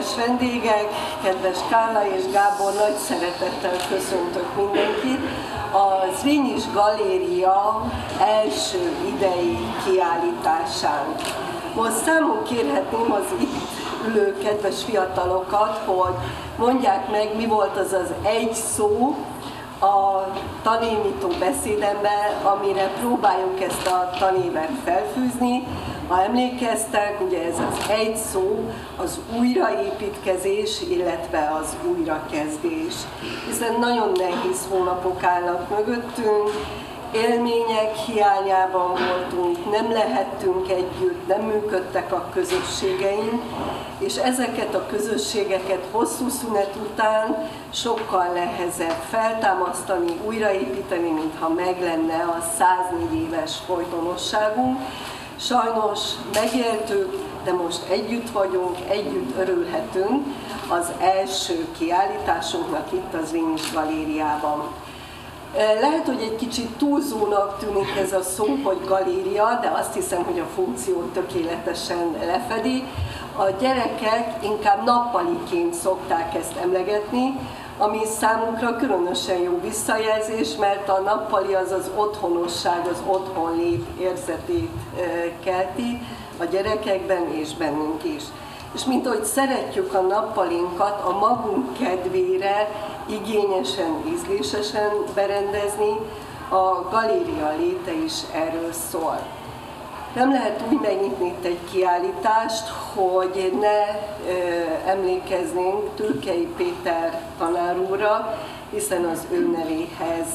Kedves vendégek, kedves Kála és Gábor, nagy szeretettel köszöntök mindenkit. A Zrínyi Galéria első idei kiállításán. Most számon kérhetném az itt ülő kedves fiatalokat, hogy mondják meg, mi volt az az egy szó a tanévnyitó beszédemben, amire próbáljuk ezt a tanévet felfűzni, ha emlékeztek, ugye ez az egy szó, az újraépítkezés, illetve az újrakezdés. Hiszen nagyon nehéz hónapok állnak mögöttünk, élmények hiányában voltunk, nem lehettünk együtt, nem működtek a közösségeink, és ezeket a közösségeket hosszú szünet után sokkal nehezebb feltámasztani, újraépíteni, mintha meg lenne a 104 éves folytonosságunk, Sajnos megéltük, de most együtt vagyunk, együtt örülhetünk az első kiállításunknak itt az Vénus Galériában. Lehet, hogy egy kicsit túlzónak tűnik ez a szó, hogy galéria, de azt hiszem, hogy a funkciót tökéletesen lefedi. A gyerekek inkább nappaliként szokták ezt emlegetni, ami számunkra különösen jó visszajelzés, mert a nappali az az otthonosság, az otthonlét érzetét kelti a gyerekekben és bennünk is. És mint ahogy szeretjük a nappalinkat a magunk kedvére igényesen, ízlésesen berendezni, a galéria léte is erről szól. Nem lehet úgy megnyitni itt egy kiállítást, hogy ne emlékeznénk Türkei Péter tanár hiszen az ő nevéhez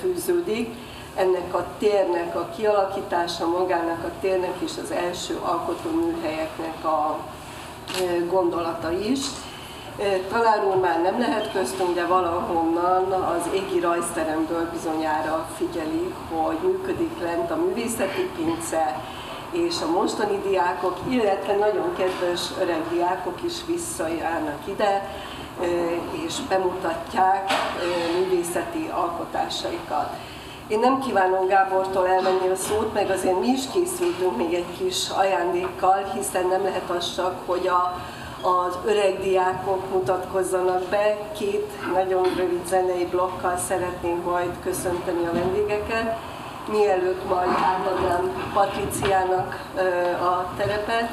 fűződik. Ennek a térnek a kialakítása, magának a térnek és az első alkotóműhelyeknek a ö, gondolata is. Tanár úr már nem lehet köztünk, de valahonnan az égi rajzteremből bizonyára figyeli, hogy működik lent a művészeti pince, és a mostani diákok, illetve nagyon kedves öreg diákok is visszajárnak ide, és bemutatják művészeti alkotásaikat. Én nem kívánom Gábortól elvenni a szót, meg azért mi is készültünk még egy kis ajándékkal, hiszen nem lehet az csak, hogy a az öreg diákok mutatkozzanak be. Két nagyon rövid zenei blokkal szeretnénk majd köszönteni a vendégeket. Mielőtt majd átadnám Patriciának a terepet,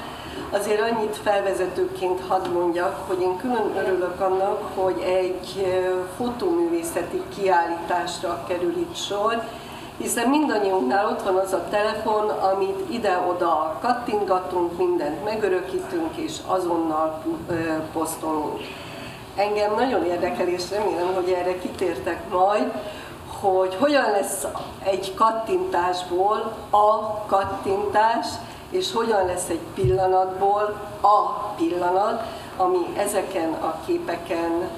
azért annyit felvezetőként hadd mondjak, hogy én külön örülök annak, hogy egy fotóművészeti kiállításra kerül itt sor, hiszen mindannyiunknál ott van az a telefon, amit ide-oda kattingatunk, mindent megörökítünk, és azonnal posztolunk. Engem nagyon érdekel, és remélem, hogy erre kitértek majd, hogy hogyan lesz egy kattintásból a kattintás, és hogyan lesz egy pillanatból a pillanat, ami ezeken a képeken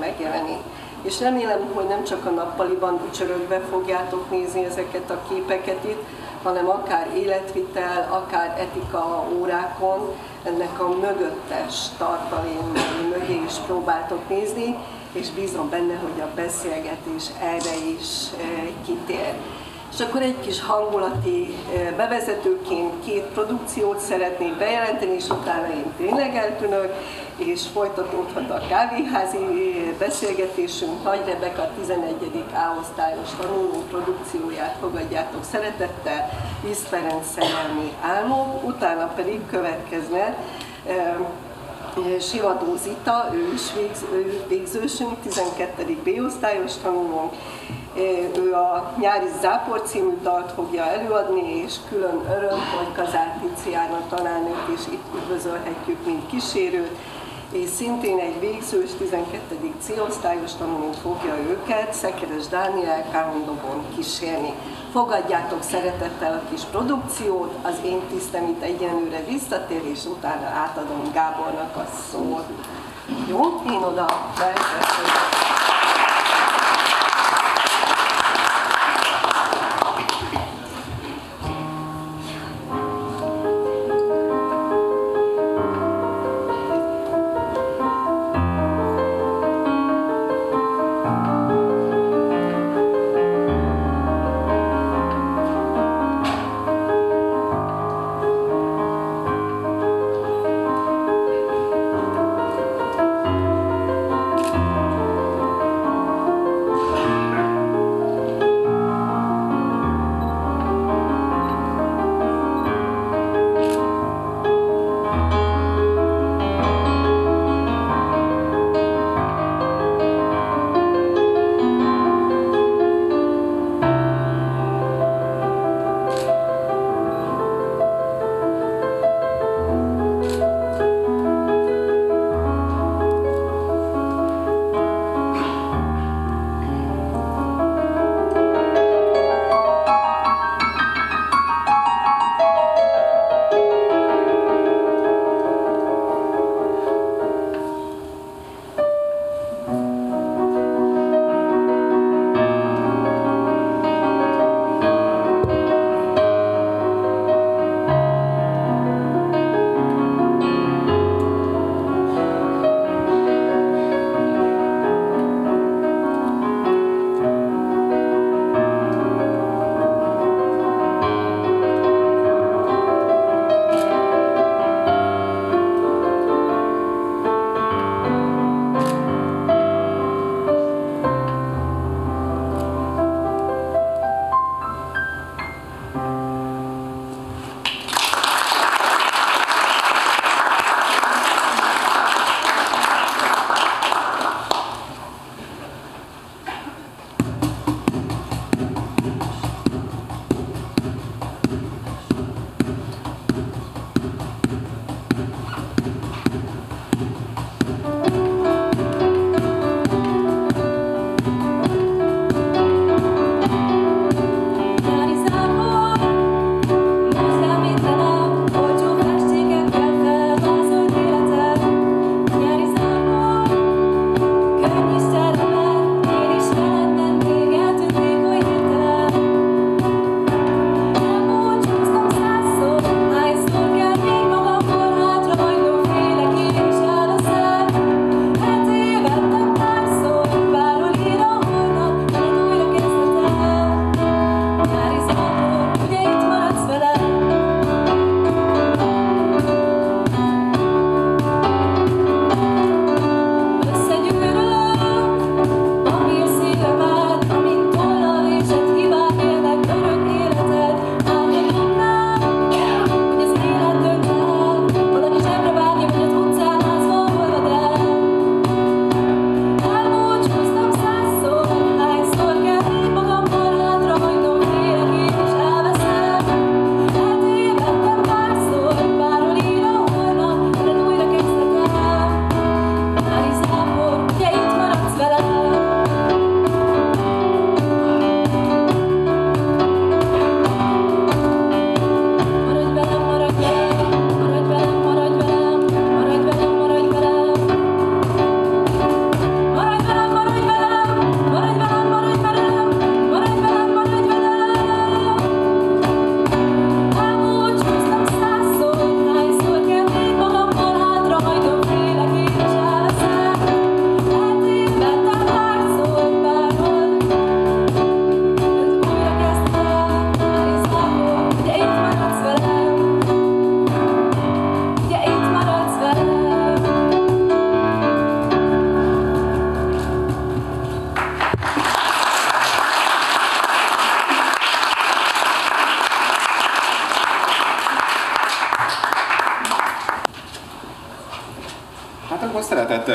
megjelenik és remélem, hogy nem csak a nappaliban ücsörögve fogjátok nézni ezeket a képeket itt, hanem akár életvitel, akár etika órákon, ennek a mögöttes tartalém mögé is próbáltok nézni, és bízom benne, hogy a beszélgetés erre is eh, kitér. És akkor egy kis hangulati bevezetőként két produkciót szeretnék bejelenteni, és utána én tényleg eltűnök, és folytatódhat a kávéházi beszélgetésünk. Nagy Rebeka 11. A-osztályos tanuló produkcióját fogadjátok szeretettel, Lisz Ferenc szerelmi álmok, utána pedig következne Sivadó Zita, ő is végz, ő végzősünk, 12. B-osztályos tanulónk, ő a Nyári Zápor című dalt fogja előadni, és külön öröm, hogy Kazár Tiziana tanárnőt is itt üdvözölhetjük, mint kísérőt, és szintén egy végzős 12. C-osztályos tanuló fogja őket, Szekeres Dániel Károndobon kísérni. Fogadjátok szeretettel a kis produkciót, az én tisztem itt egyenlőre visszatér, és utána átadom Gábornak a szót. Jó? Én oda beköszönöm.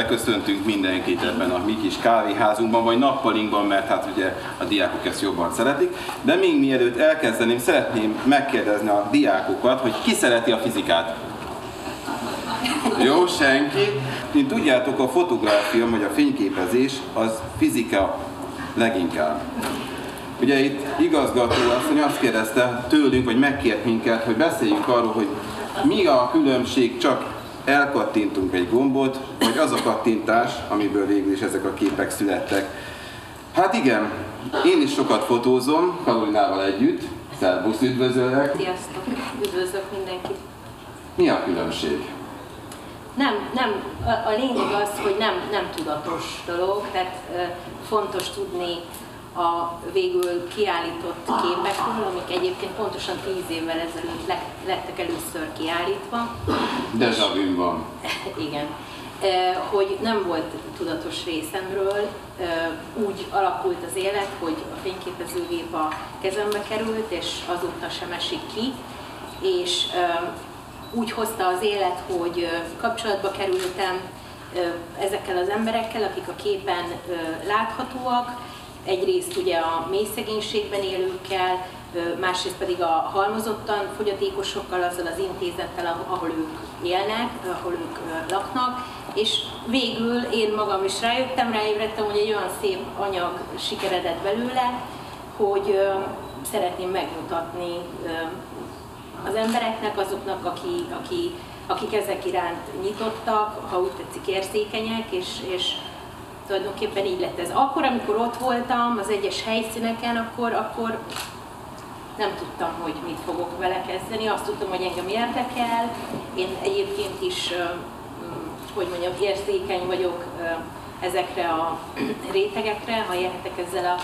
Köszöntünk mindenkit ebben a mi kis kávéházunkban, vagy nappalinkban, mert hát ugye a diákok ezt jobban szeretik. De még mielőtt elkezdeném, szeretném megkérdezni a diákokat, hogy ki szereti a fizikát? Jó, senki. Mint tudjátok, a fotográfia, vagy a fényképezés az fizika leginkább. Ugye itt igazgató asszony azt kérdezte tőlünk, vagy megkért minket, hogy beszéljünk arról, hogy mi a különbség csak elkattintunk egy gombot, vagy az a kattintás, amiből végül is ezek a képek születtek. Hát igen, én is sokat fotózom, Karolinával együtt. Szerbusz, üdvözöllek! Sziasztok! Üdvözlök mindenkit! Mi a különbség? Nem, nem, a, a lényeg az, hogy nem, nem tudatos dolog, tehát e, fontos tudni a végül kiállított képekről, amik egyébként pontosan 10 évvel ezelőtt lettek először kiállítva. Deja vu van. Igen. Hogy nem volt tudatos részemről, úgy alakult az élet, hogy a fényképezőgép a kezembe került, és azóta sem esik ki, és úgy hozta az élet, hogy kapcsolatba kerültem ezekkel az emberekkel, akik a képen láthatóak, egyrészt ugye a mély szegénységben élőkkel, másrészt pedig a halmozottan fogyatékosokkal, azzal az intézettel, ahol ők élnek, ahol ők laknak, és végül én magam is rájöttem, ráébredtem, hogy egy olyan szép anyag sikeredett belőle, hogy szeretném megmutatni az embereknek, azoknak, aki, aki, akik ezek iránt nyitottak, ha úgy tetszik érzékenyek, és, és tulajdonképpen így lett ez. Akkor, amikor ott voltam az egyes helyszíneken, akkor, akkor nem tudtam, hogy mit fogok vele kezdeni. Azt tudtam, hogy engem érdekel. Én egyébként is, hogy mondjam, érzékeny vagyok ezekre a rétegekre, ha érhetek ezzel a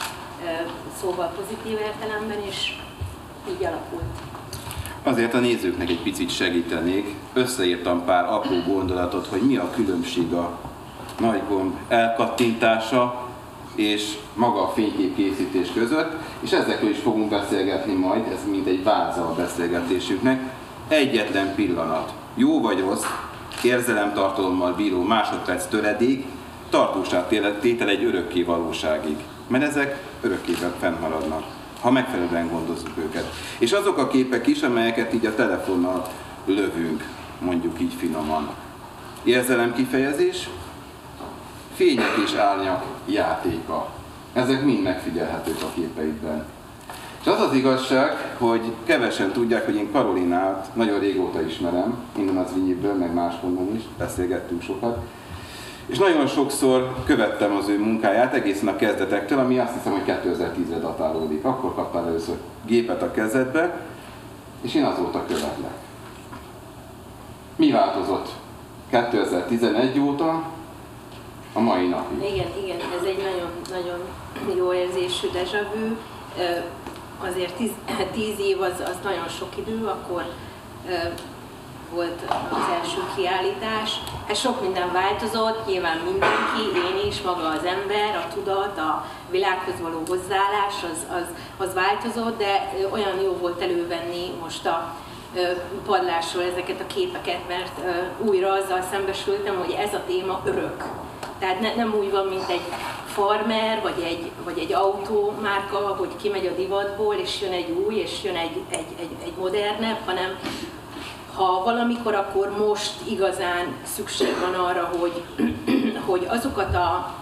szóval pozitív értelemben, és így alakult. Azért a nézőknek egy picit segítenék. Összeírtam pár apró gondolatot, hogy mi a különbség a nagy gomb elkattintása és maga a fényképkészítés között, és ezekről is fogunk beszélgetni majd, ez mind egy váza a beszélgetésünknek. Egyetlen pillanat, jó vagy rossz, érzelemtartalommal bíró másodperc töredék, tétel egy örökké valóságig, mert ezek örökkével fennmaradnak, ha megfelelően gondozzuk őket. És azok a képek is, amelyeket így a telefonnal lövünk, mondjuk így finoman. Érzelem kifejezés, fények és árnyak játéka. Ezek mind megfigyelhetők a képeidben. És az az igazság, hogy kevesen tudják, hogy én Karolinát nagyon régóta ismerem, innen az Vinyiből, meg máshonnan is, beszélgettünk sokat. És nagyon sokszor követtem az ő munkáját egészen a kezdetektől, ami azt hiszem, hogy 2010-re datálódik. Akkor kaptál először gépet a kezedbe, és én azóta követlek. Mi változott 2011 óta, a mai napig. Igen, igen, ez egy nagyon, nagyon jó érzésű vu. Azért tíz, tíz év az, az nagyon sok idő, akkor volt az első kiállítás. Ez sok minden változott, nyilván mindenki, én is, maga az ember, a tudat, a világhoz való hozzáállás, az, az, az változott, de olyan jó volt elővenni most a padlásról ezeket a képeket, mert újra azzal szembesültem, hogy ez a téma örök tehát ne, nem úgy van, mint egy farmer, vagy egy, vagy egy autómárka, hogy kimegy a divatból, és jön egy új, és jön egy, egy, egy, egy modernebb, hanem ha valamikor, akkor most igazán szükség van arra, hogy, hogy azokat a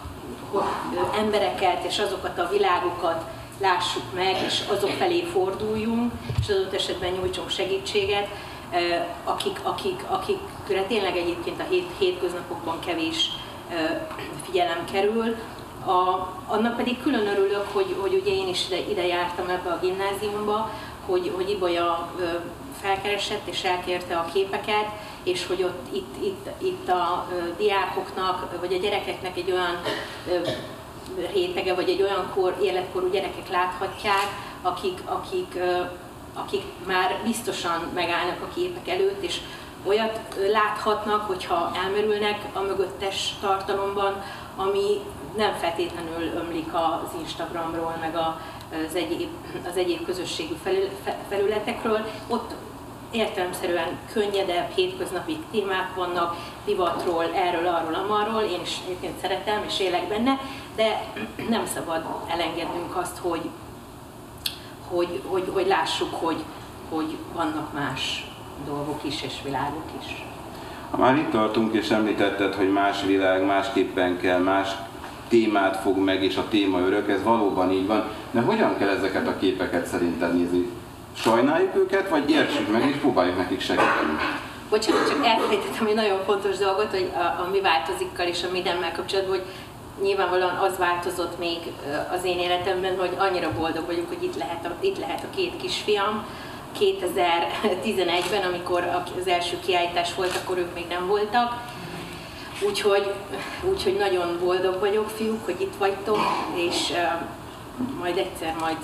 embereket és azokat a világokat lássuk meg, és azok felé forduljunk, és adott esetben nyújtsunk segítséget, eh, akik, akik, akikre tényleg egyébként a hét, hétköznapokban kevés figyelem kerül. A, annak pedig külön örülök, hogy, hogy ugye én is ide, ide jártam ebbe a gimnáziumba, hogy, hogy Ibolya felkeresett és elkérte a képeket, és hogy ott itt, itt, itt a diákoknak, vagy a gyerekeknek egy olyan rétege, vagy egy olyan kor, életkorú gyerekek láthatják, akik, akik, akik már biztosan megállnak a képek előtt, és olyat láthatnak, hogyha elmerülnek a mögöttes tartalomban, ami nem feltétlenül ömlik az Instagramról, meg az egyéb, az egyéb közösségű felületekről. Ott értelemszerűen könnyedebb, hétköznapi témák vannak, divatról, erről, arról, amarról, én is egyébként szeretem és élek benne, de nem szabad elengednünk azt, hogy, hogy, hogy, hogy lássuk, hogy, hogy vannak más dolgok is és világok is. Ha már itt tartunk és említetted, hogy más világ, másképpen kell, más témát fog meg, és a téma örök, ez valóban így van. De hogyan kell ezeket a képeket szerinted nézni? Sajnáljuk őket, vagy értsük meg, és próbáljuk nekik segíteni? Bocsánat, csak elfelejtettem egy nagyon fontos dolgot, hogy a, a mi változikkal és a mindennel kapcsolatban, hogy nyilvánvalóan az változott még az én életemben, hogy annyira boldog vagyok, hogy itt lehet a, itt lehet a két kisfiam. 2011-ben, amikor az első kiállítás volt, akkor ők még nem voltak. Úgyhogy, úgyhogy nagyon boldog vagyok, fiúk, hogy itt vagytok, és uh, majd egyszer majd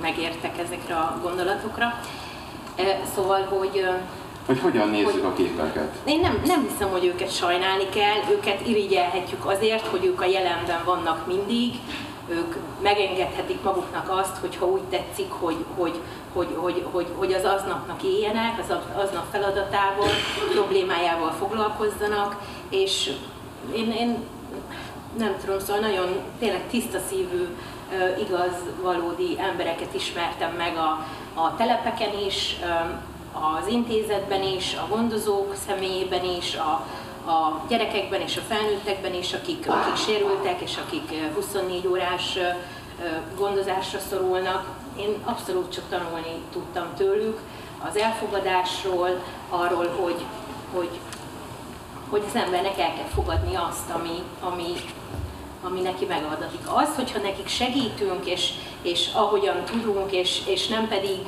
megértek ezekre a gondolatokra. Uh, szóval, hogy uh, hogy hogyan nézzük hogy, a képeket? Én nem, nem hiszem, hogy őket sajnálni kell, őket irigyelhetjük azért, hogy ők a jelenben vannak mindig, ők megengedhetik maguknak azt, hogyha úgy tetszik, hogy, hogy, hogy, hogy, hogy, hogy az aznapnak éljenek, az aznap feladatával, problémájával foglalkozzanak, és én, én nem tudom, szóval nagyon tényleg tiszta szívű, igaz, valódi embereket ismertem meg a, a telepeken is, az intézetben is, a gondozók személyében is, a, a gyerekekben és a felnőttekben is, akik, akik sérültek és akik 24 órás gondozásra szorulnak. Én abszolút csak tanulni tudtam tőlük az elfogadásról, arról, hogy, hogy, hogy az embernek el kell fogadni azt, ami, ami, ami neki megadatik. Az, hogyha nekik segítünk, és, és ahogyan tudunk, és, és nem pedig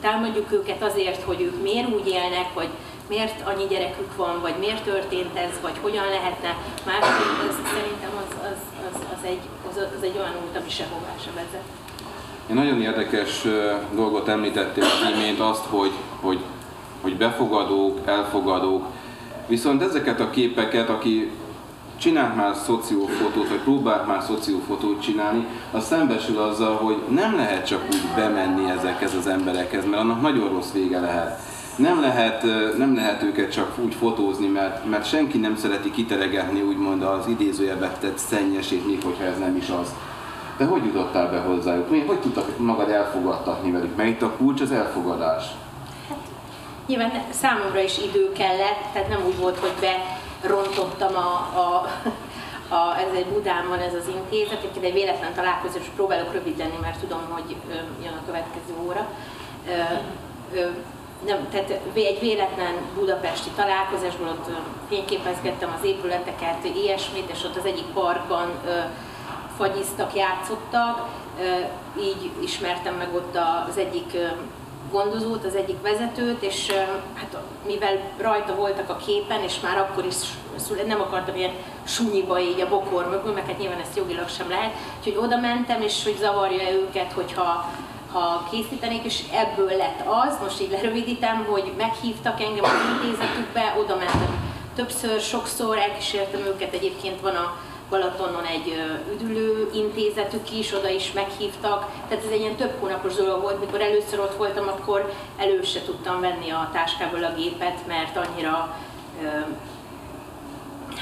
támadjuk őket azért, hogy ők miért úgy élnek, vagy miért annyi gyerekük van, vagy miért történt ez, vagy hogyan lehetne másképp, szerintem az, az, az, az, egy, az, az egy olyan út, ami sehová se vezet. Egy nagyon érdekes dolgot említettél az imént, azt, hogy, hogy, hogy befogadók, elfogadók, viszont ezeket a képeket, aki csinált már szociófotót, vagy próbált már szociófotót csinálni, az szembesül azzal, hogy nem lehet csak úgy bemenni ezekhez az emberekhez, mert annak nagyon rossz vége lehet. Nem lehet, nem lehet őket csak úgy fotózni, mert, mert senki nem szereti kiteregetni úgymond az idézőjelbe tett szennyesét, még hogyha ez nem is az. De hogy jutottál be hozzájuk? Mi, hogy tudtak magad elfogadtatni velük? Mert itt a kulcs az elfogadás. Hát, nyilván számomra is idő kellett, tehát nem úgy volt, hogy be rontottam a, a, a, ez egy Budán van ez az intézet, itt egy véletlen találkozás, és próbálok rövid lenni, mert tudom, hogy jön a következő óra. Nem, tehát egy véletlen budapesti találkozásból ott fényképezgettem az épületeket, ilyesmit, és ott az egyik parkban fagyiztak, játszottak, így ismertem meg ott az egyik gondozót, az egyik vezetőt, és hát mivel rajta voltak a képen, és már akkor is nem akartam ilyen sunyiba így a bokor mögül, mert hát nyilván ezt jogilag sem lehet, úgyhogy oda mentem, és hogy zavarja őket, hogyha ha készítenék, és ebből lett az, most így lerövidítem, hogy meghívtak engem az intézetükbe, oda mentem többször, sokszor, elkísértem őket, egyébként van a Balatonon egy üdülő intézetük is, oda is meghívtak, tehát ez egy ilyen több hónapos dolog volt, mikor először ott voltam, akkor elő se tudtam venni a táskából a gépet, mert annyira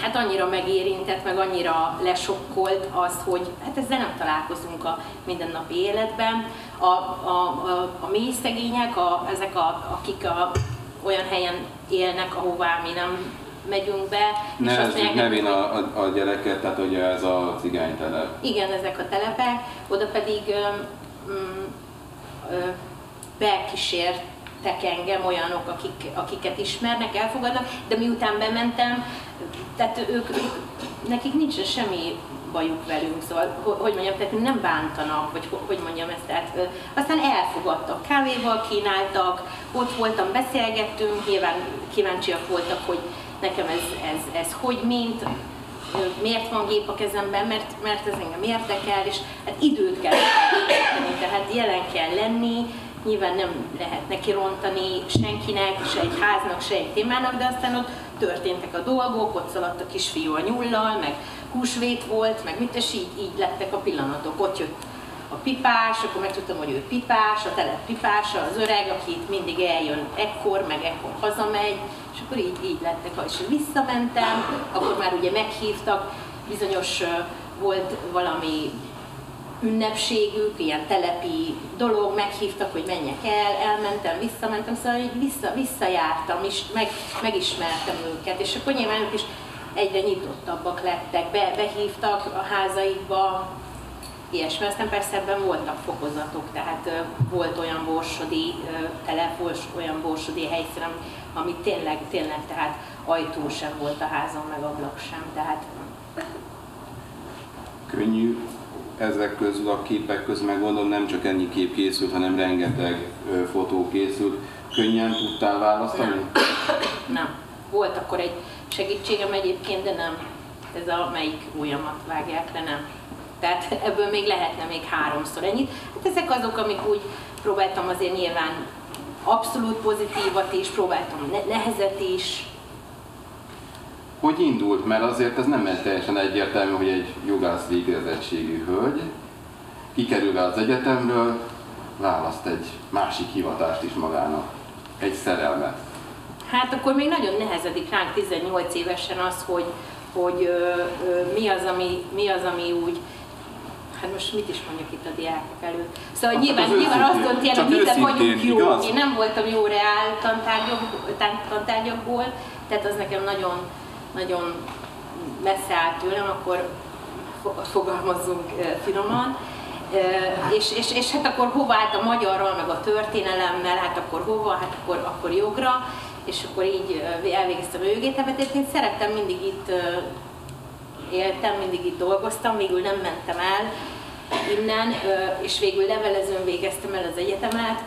hát annyira megérintett, meg annyira lesokkolt az, hogy hát ezzel nem találkozunk a mindennapi életben. A, a, a, a mély szegények, a, ezek, a, akik a, olyan helyen élnek, ahová mi nem megyünk be. Nevezzük és azt nevén a, a, a gyereket, tehát ugye ez a cigánytelep. Igen, ezek a telepek, oda pedig ö, ö, bekísértek engem olyanok, akik, akiket ismernek, elfogadnak, de miután bementem, tehát ők, ők nekik nincs semmi bajuk velünk, szóval, hogy mondjam, tehát nem bántanak, vagy hogy mondjam ezt, tehát aztán elfogadtak, kávéval kínáltak, ott voltam, beszélgettünk, nyilván kíváncsiak voltak, hogy nekem ez, ez, ez hogy mint, miért van gép a kezemben, mert, mert ez engem érdekel, és hát időt kell tenni, tehát jelen kell lenni, nyilván nem lehet neki rontani senkinek, se egy háznak, se egy témának, de aztán ott történtek a dolgok, ott szaladt a kisfiú a nyullal, meg húsvét volt, meg mit, és így, így lettek a pillanatok. Ott jött a pipás, akkor megtudtam, hogy ő pipás, a telep pipása, az öreg, aki itt mindig eljön ekkor, meg ekkor hazamegy, és akkor így, így lettek, és visszamentem, akkor már ugye meghívtak, bizonyos volt valami ünnepségük, ilyen telepi dolog, meghívtak, hogy menjek el, elmentem, visszamentem, szóval így vissza, visszajártam, és meg, megismertem őket, és akkor nyilván ők is egyre nyitottabbak lettek, be, behívtak a házaikba, ilyesmi. Aztán persze ebben voltak fokozatok, tehát volt olyan borsodi telep, olyan borsodi helyszín, ami, tényleg, tényleg, tehát ajtó sem volt a házon, meg ablak sem, tehát Könnyű ezek közül a képek közül, meg gondolom nem csak ennyi kép készült, hanem rengeteg fotó készült. Könnyen tudtál választani? Nem. nem. Volt akkor egy segítségem egyébként, de nem. Ez a melyik ujjamat vágják le, nem. Tehát ebből még lehetne még háromszor ennyit. Hát ezek azok, amik úgy próbáltam azért nyilván abszolút pozitívat is, próbáltam ne- nehezet is. Hogy indult? Mert azért ez nem teljesen egyértelmű, hogy egy jogász végezettségű hölgy kikerülve az egyetemről választ egy másik hivatást is magának, egy szerelmet. Hát akkor még nagyon nehezedik ránk 18 évesen az, hogy, hogy ö, ö, mi, az, ami, mi az, ami úgy Hát most mit is mondjuk itt a diákok előtt? Szóval Hát nyilván, az nyilván azt csak hogy mire őszintén, vagyunk jó. igaz? Én nem voltam jó reál tantárgyakból, tehát az nekem nagyon, nagyon messze állt tőlem, akkor fo- fogalmazzunk finoman. És, és, és hát akkor hova állt a magyarral, meg a történelemmel, hát akkor hova, hát akkor, akkor jogra, és akkor így elvégeztem a jogétemet. Én szerettem mindig itt éltem, mindig itt dolgoztam, végül nem mentem el innen, és végül levelezőn végeztem el az egyetemet,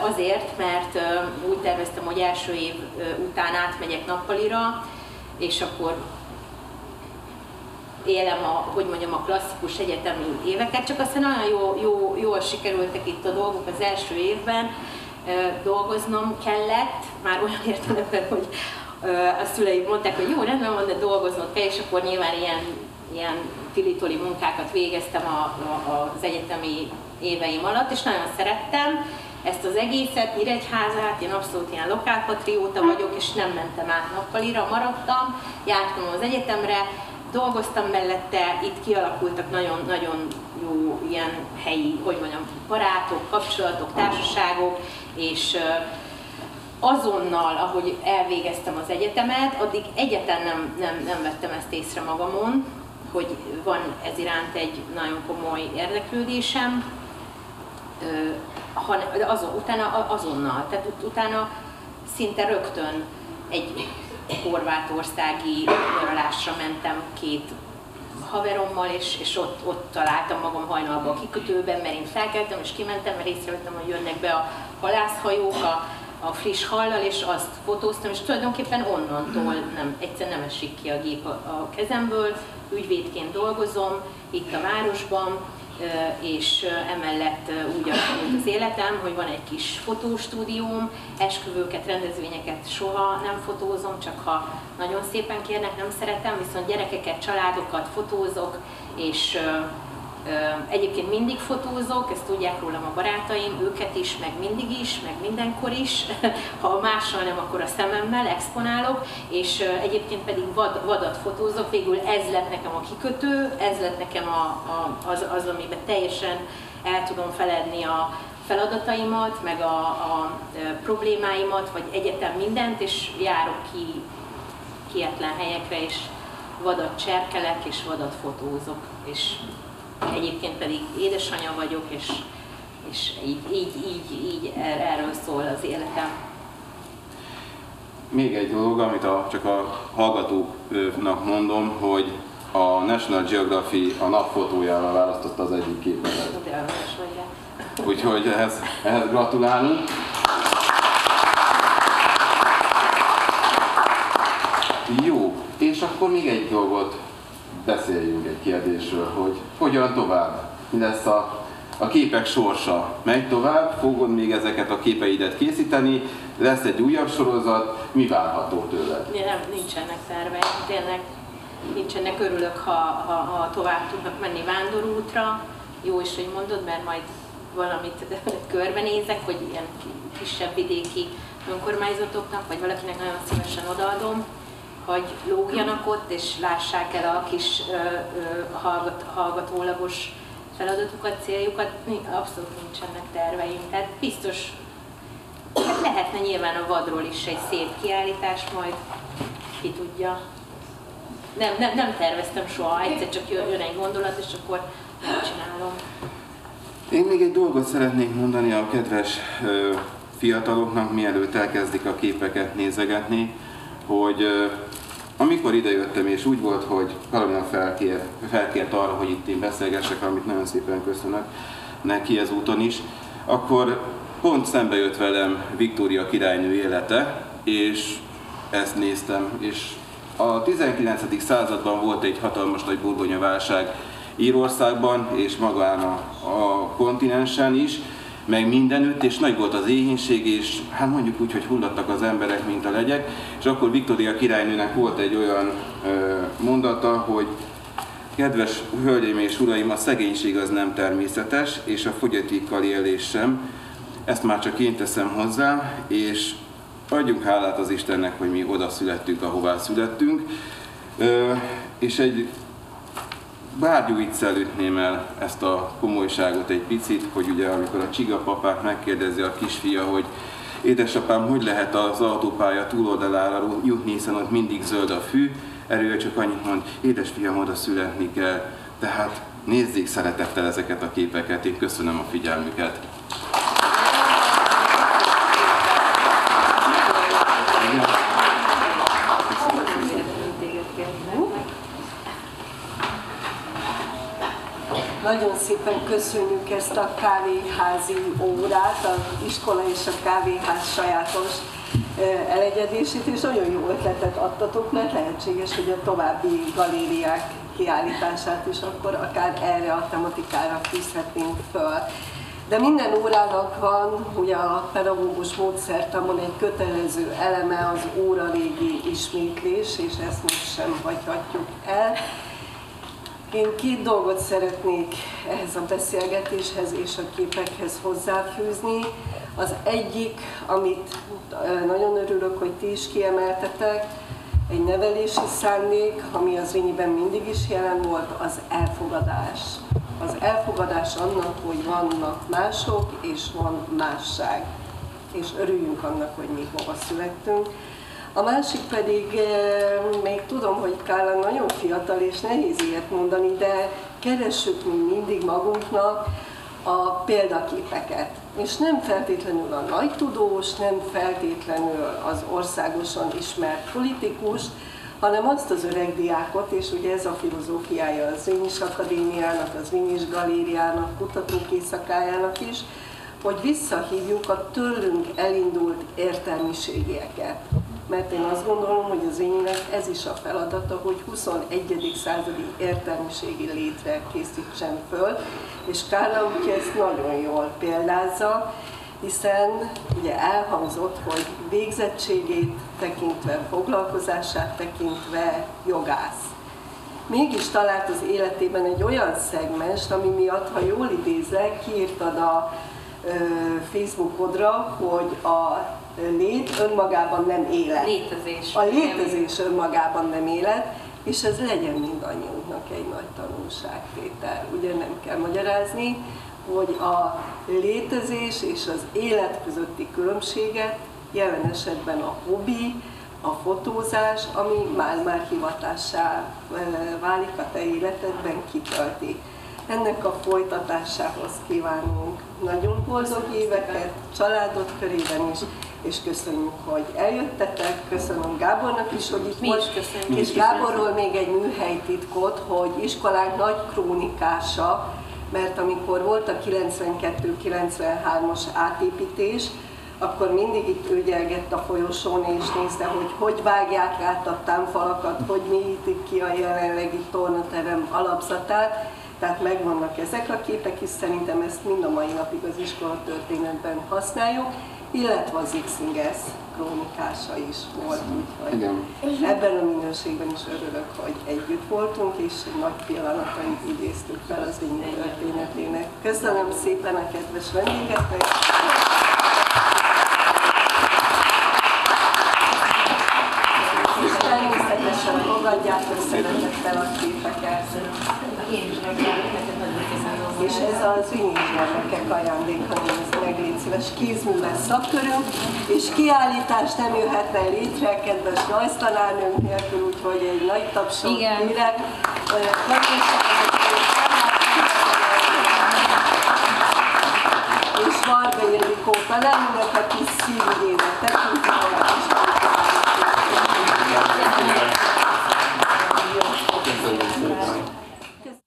azért, mert úgy terveztem, hogy első év után átmegyek nappalira, és akkor élem a, hogy mondjam, a klasszikus egyetemi éveket, csak aztán nagyon jó, jó, jól sikerültek itt a dolgok. Az első évben, dolgoznom kellett, már olyan értelemben, hogy a szüleim mondták, hogy jó, rendben van, de dolgoznod kell, és akkor nyilván ilyen, ilyen tilitoli munkákat végeztem a, a, az egyetemi éveim alatt, és nagyon szerettem ezt az egészet, Nyíregyházát, én abszolút ilyen lokálpatrióta vagyok, és nem mentem át nappalira, maradtam, jártam az egyetemre, dolgoztam mellette, itt kialakultak nagyon-nagyon jó ilyen helyi, hogy mondjam, barátok, kapcsolatok, társaságok, és azonnal, ahogy elvégeztem az egyetemet, addig egyetlen nem, nem, nem vettem ezt észre magamon, hogy van ez iránt egy nagyon komoly érdeklődésem, hanem azon, utána azonnal, tehát ut- utána szinte rögtön egy horvátországi nyaralásra mentem két haverommal, és, és ott, ott találtam magam hajnalban a kikötőben, mert én felkeltem és kimentem, mert észrevettem, hogy jönnek be a halászhajók a, a friss hallal, és azt fotóztam, és tulajdonképpen onnantól nem, egyszer nem esik ki a gép a, a kezemből, ügyvédként dolgozom itt a városban, és emellett úgy alakult az életem, hogy van egy kis fotóstúdióm, esküvőket, rendezvényeket soha nem fotózom, csak ha nagyon szépen kérnek, nem szeretem, viszont gyerekeket, családokat fotózok, és Egyébként mindig fotózok, ezt tudják rólam a barátaim, őket is, meg mindig is, meg mindenkor is. Ha mással nem, akkor a szememmel exponálok, és egyébként pedig vad, vadat fotózok, végül ez lett nekem a kikötő, ez lett nekem a, a, az, az, amiben teljesen el tudom feledni a feladataimat, meg a, a problémáimat, vagy egyetem mindent, és járok ki kietlen helyekre, és vadat cserkelek, és vadat fotózok, és egyébként pedig édesanyja vagyok, és, és így, így, így, így er- erről szól az életem. Még egy dolog, amit a, csak a hallgatóknak mondom, hogy a National Geographic a napfotójával választotta az egyik képedet. Úgyhogy ehhez, ehhez gratulálunk. Jó, és akkor még egy dolgot beszéljünk egy kérdésről, hogy hogyan tovább? Mi lesz a, a képek sorsa? Megy tovább? Fogod még ezeket a képeidet készíteni? Lesz egy újabb sorozat? Mi várható tőled? Nem, nincsenek terveim, tényleg nincsenek. Örülök, ha, ha, ha tovább tudnak menni vándorútra, jó is, hogy mondod, mert majd valamit körbenézek, hogy ilyen kisebb vidéki önkormányzatoknak, vagy valakinek nagyon szívesen odaadom, hogy lógjanak ott, és lássák el a kis ö, ö, hallgat, hallgatólagos feladatukat, céljukat. Abszolút nincsenek terveim. Tehát biztos hát lehetne nyilván a vadról is egy szép kiállítás, majd ki tudja. Nem, nem, nem terveztem soha, egyszer csak jön egy gondolat, és akkor megcsinálom. Én még egy dolgot szeretnék mondani a kedves fiataloknak, mielőtt elkezdik a képeket nézegetni, hogy amikor idejöttem, és úgy volt, hogy Karolina felkért, felkért arra, hogy itt én beszélgessek, amit nagyon szépen köszönök neki ezúton is, akkor pont szembe jött velem Viktória királynő élete, és ezt néztem, és a 19. században volt egy hatalmas nagy burgonyaválság Írországban, és magán a, a kontinensen is, meg mindenütt, és nagy volt az éhínség, és hát mondjuk úgy, hogy hullattak az emberek, mint a legyek, és akkor Viktória királynőnek volt egy olyan ö, mondata, hogy kedves hölgyeim és uraim, a szegénység az nem természetes, és a fogyatékkal élés sem. Ezt már csak én teszem hozzá, és adjunk hálát az Istennek, hogy mi oda születtünk, ahová születtünk. Ö, és egy bárgyú viccel ütném el ezt a komolyságot egy picit, hogy ugye amikor a csigapapát megkérdezi a kisfia, hogy édesapám, hogy lehet az autópálya túloldalára jutni, hiszen ott mindig zöld a fű, erről csak annyit mond, édesfiam, oda születni kell. Tehát nézzék szeretettel ezeket a képeket, én köszönöm a figyelmüket. Nagyon szépen köszönjük ezt a kávéházi órát, az iskola és a kávéház sajátos elegyedését, és nagyon jó ötletet adtatok, mert lehetséges, hogy a további galériák kiállítását is akkor akár erre a tematikára fűzhetnénk föl. De minden órának van, ugye a pedagógus módszertamon egy kötelező eleme az óra régi ismétlés, és ezt most sem hagyhatjuk el. Én két dolgot szeretnék ehhez a beszélgetéshez és a képekhez hozzáfűzni. Az egyik, amit nagyon örülök, hogy ti is kiemeltetek, egy nevelési szándék, ami az Rényiben mindig is jelen volt, az elfogadás. Az elfogadás annak, hogy vannak mások, és van másság. És örüljünk annak, hogy mi hova születtünk. A másik pedig, eh, még tudom, hogy Kála nagyon fiatal és nehéz ilyet mondani, de keressük mi mindig magunknak a példaképeket. És nem feltétlenül a nagy tudós, nem feltétlenül az országosan ismert politikus, hanem azt az öreg diákot, és ugye ez a filozófiája az Rényis Akadémiának, az Rényis Galériának, kutatók éjszakájának is, hogy visszahívjuk a tőlünk elindult értelmiségieket mert én azt gondolom, hogy az énnek ez is a feladata, hogy 21. századi értelmiségi létre készítsen föl, és Kárla ugye ezt nagyon jól példázza, hiszen ugye elhangzott, hogy végzettségét tekintve, foglalkozását tekintve jogász. Mégis talált az életében egy olyan szegmest, ami miatt, ha jól idézek, kiírtad a Facebookodra, hogy a lét önmagában nem élet. Létezés. A létezés önmagában nem élet, és ez legyen mindannyiunknak egy nagy tanulságtétel. Ugye nem kell magyarázni, hogy a létezés és az élet közötti különbséget jelen esetben a hobbi, a fotózás, ami már-már hivatássá válik a te életedben, kitölti. Ennek a folytatásához kívánunk nagyon boldog éveket, családot körében is, és köszönjük, hogy eljöttetek, köszönöm Gábornak is, hogy itt Mi volt, köszönjük. és Gáborról még egy műhelytitkot, hogy iskolánk nagy krónikása, mert amikor volt a 92-93-as átépítés, akkor mindig itt ügyelgett a folyosón és nézte, hogy hogy vágják át a támfalakat, hogy mélyítik ki a jelenlegi tornaterem alapzatát, tehát megvannak ezek a képek, és szerintem ezt mind a mai napig az iskola történetben használjuk, illetve az X-Inges krónikása is volt, úgyhogy Igen. ebben a minőségben is örülök, hogy együtt voltunk, és nagy pillanatait idéztük fel az Vinyi történetének. Köszönöm szépen a kedves vendégeknek! És természetesen fogadjátok szeretettel a képeket. És ez az Vinyi gyermekek ajándéka, nézd meg, légy szíves, kézműves szakkörünk, és kiállítás nem jöhetne létre, kedves rajztanárnőnk nélkül, úgyhogy egy nagy tapsot Igen. kérek. Nagyon és Varga Ildikó tanárnőnek, aki szívügyének tekinti, és